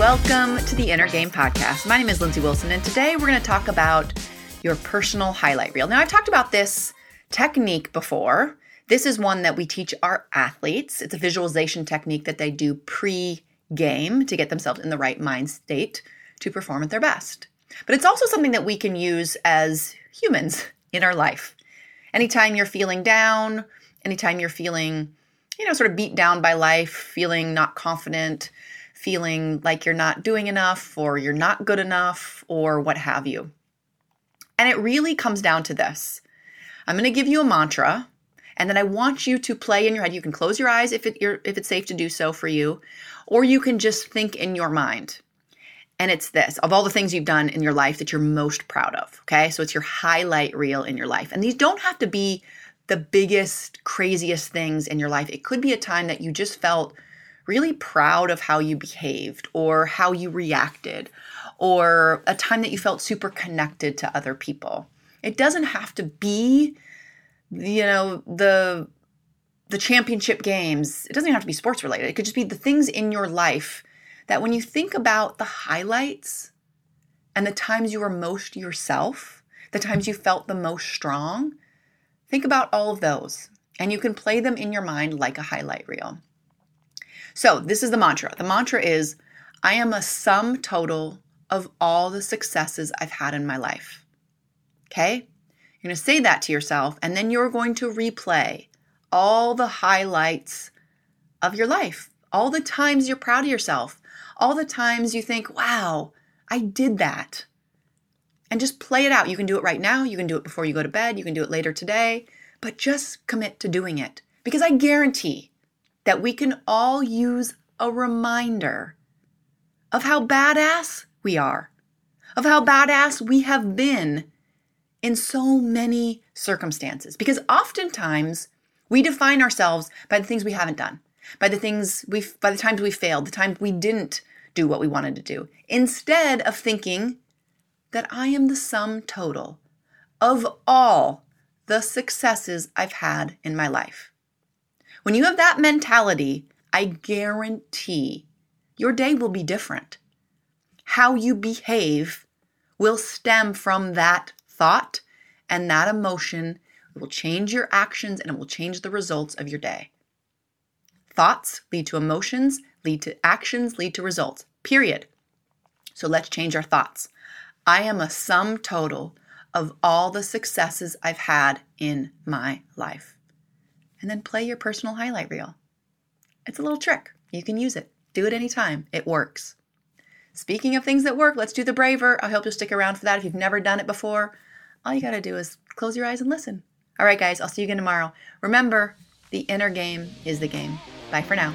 Welcome to the Inner Game Podcast. My name is Lindsey Wilson, and today we're going to talk about your personal highlight reel. Now, I've talked about this technique before. This is one that we teach our athletes. It's a visualization technique that they do pre game to get themselves in the right mind state to perform at their best. But it's also something that we can use as humans in our life. Anytime you're feeling down, anytime you're feeling, you know, sort of beat down by life, feeling not confident, feeling like you're not doing enough or you're not good enough or what have you. And it really comes down to this I'm going to give you a mantra. And then I want you to play in your head. You can close your eyes if, it, if it's safe to do so for you, or you can just think in your mind. And it's this of all the things you've done in your life that you're most proud of. Okay. So it's your highlight reel in your life. And these don't have to be the biggest, craziest things in your life. It could be a time that you just felt really proud of how you behaved or how you reacted or a time that you felt super connected to other people. It doesn't have to be you know the the championship games. It doesn't even have to be sports related. It could just be the things in your life that when you think about the highlights and the times you were most yourself the times you felt the most strong think about all of those. And you can play them in your mind like a highlight reel so this is the mantra the mantra is i am a sum total of all the successes i've had in my life okay you're going to say that to yourself, and then you're going to replay all the highlights of your life, all the times you're proud of yourself, all the times you think, wow, I did that. And just play it out. You can do it right now. You can do it before you go to bed. You can do it later today. But just commit to doing it. Because I guarantee that we can all use a reminder of how badass we are, of how badass we have been in so many circumstances because oftentimes we define ourselves by the things we haven't done, by the things we by the times we failed, the times we didn't do what we wanted to do, instead of thinking that I am the sum total of all the successes I've had in my life. When you have that mentality, I guarantee your day will be different. How you behave will stem from that thought and that emotion will change your actions and it will change the results of your day. Thoughts lead to emotions, lead to actions, lead to results, period. So let's change our thoughts. I am a sum total of all the successes I've had in my life. And then play your personal highlight reel. It's a little trick. You can use it. Do it anytime. It works. Speaking of things that work, let's do the BRAVR. I hope you'll stick around for that if you've never done it before all you got to do is close your eyes and listen. All right, guys, I'll see you again tomorrow. Remember, the inner game is the game. Bye for now.